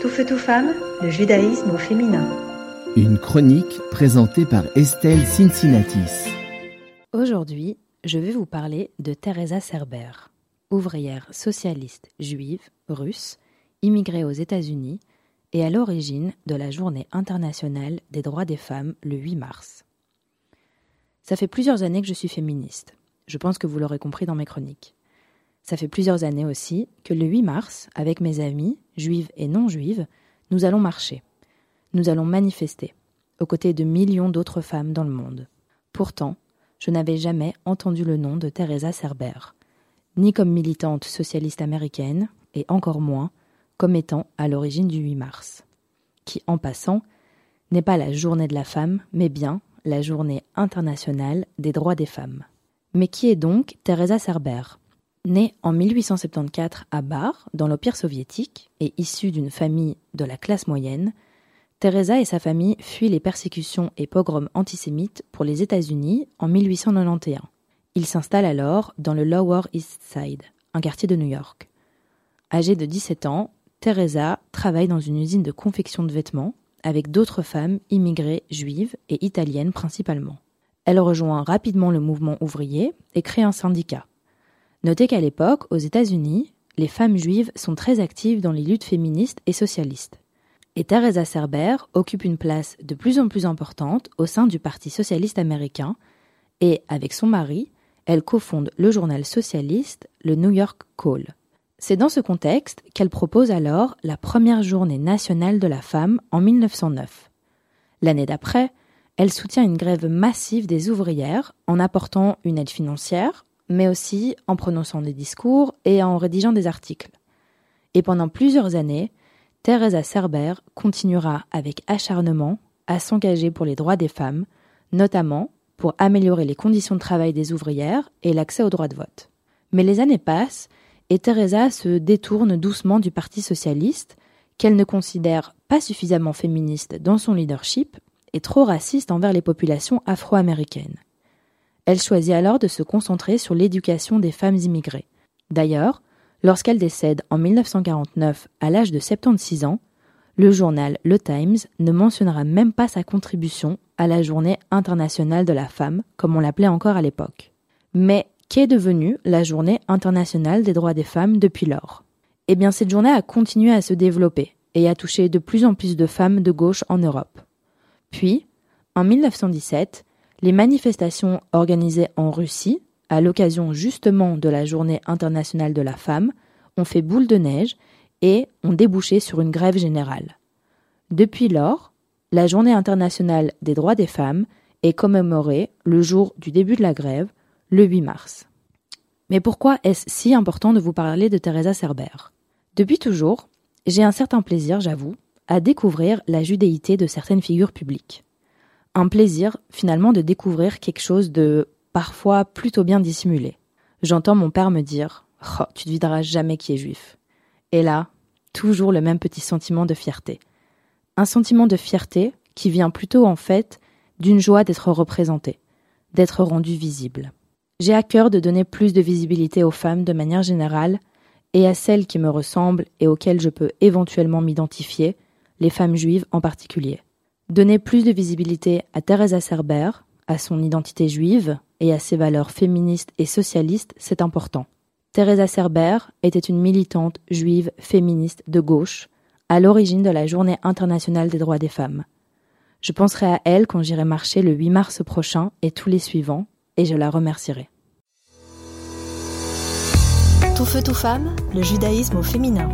Tout feu, tout femme, le judaïsme au féminin. Une chronique présentée par Estelle Cincinnatis. Aujourd'hui, je vais vous parler de Teresa Serber, ouvrière socialiste juive russe, immigrée aux États-Unis et à l'origine de la Journée internationale des droits des femmes le 8 mars. Ça fait plusieurs années que je suis féministe. Je pense que vous l'aurez compris dans mes chroniques. Ça fait plusieurs années aussi que le 8 mars, avec mes amis, juives et non juives, nous allons marcher. Nous allons manifester, aux côtés de millions d'autres femmes dans le monde. Pourtant, je n'avais jamais entendu le nom de Teresa Serber, ni comme militante socialiste américaine, et encore moins comme étant à l'origine du 8 mars, qui, en passant, n'est pas la journée de la femme, mais bien la journée internationale des droits des femmes. Mais qui est donc Teresa Serber Née en 1874 à Bar, dans l'Empire soviétique, et issue d'une famille de la classe moyenne, Teresa et sa famille fuient les persécutions et pogroms antisémites pour les États-Unis en 1891. Ils s'installent alors dans le Lower East Side, un quartier de New York. Âgée de 17 ans, Teresa travaille dans une usine de confection de vêtements avec d'autres femmes immigrées juives et italiennes principalement. Elle rejoint rapidement le mouvement ouvrier et crée un syndicat. Notez qu'à l'époque, aux États-Unis, les femmes juives sont très actives dans les luttes féministes et socialistes. Et Teresa Serber occupe une place de plus en plus importante au sein du Parti socialiste américain et, avec son mari, elle cofonde le journal socialiste, le New York Call. C'est dans ce contexte qu'elle propose alors la première journée nationale de la femme en 1909. L'année d'après, elle soutient une grève massive des ouvrières en apportant une aide financière, mais aussi en prononçant des discours et en rédigeant des articles. Et pendant plusieurs années, Teresa Serber continuera avec acharnement à s'engager pour les droits des femmes, notamment pour améliorer les conditions de travail des ouvrières et l'accès au droit de vote. Mais les années passent et Teresa se détourne doucement du Parti socialiste, qu'elle ne considère pas suffisamment féministe dans son leadership et trop raciste envers les populations afro-américaines. Elle choisit alors de se concentrer sur l'éducation des femmes immigrées. D'ailleurs, lorsqu'elle décède en 1949 à l'âge de 76 ans, le journal Le Times ne mentionnera même pas sa contribution à la journée internationale de la femme, comme on l'appelait encore à l'époque. Mais qu'est devenue la journée internationale des droits des femmes depuis lors? Eh bien, cette journée a continué à se développer et a touché de plus en plus de femmes de gauche en Europe. Puis, en 1917, les manifestations organisées en Russie, à l'occasion justement de la Journée internationale de la femme, ont fait boule de neige et ont débouché sur une grève générale. Depuis lors, la Journée internationale des droits des femmes est commémorée le jour du début de la grève, le 8 mars. Mais pourquoi est-ce si important de vous parler de Teresa Serber? Depuis toujours, j'ai un certain plaisir, j'avoue, à découvrir la judéité de certaines figures publiques un plaisir finalement de découvrir quelque chose de parfois plutôt bien dissimulé. J'entends mon père me dire oh, Tu ne videras jamais qui est juif. Et là, toujours le même petit sentiment de fierté. Un sentiment de fierté qui vient plutôt en fait d'une joie d'être représenté, d'être rendu visible. J'ai à cœur de donner plus de visibilité aux femmes de manière générale et à celles qui me ressemblent et auxquelles je peux éventuellement m'identifier, les femmes juives en particulier. Donner plus de visibilité à Teresa Serber, à son identité juive et à ses valeurs féministes et socialistes, c'est important. Teresa Serber était une militante juive féministe de gauche, à l'origine de la Journée internationale des droits des femmes. Je penserai à elle quand j'irai marcher le 8 mars prochain et tous les suivants, et je la remercierai. Tout feu, tout femme, le judaïsme féminin.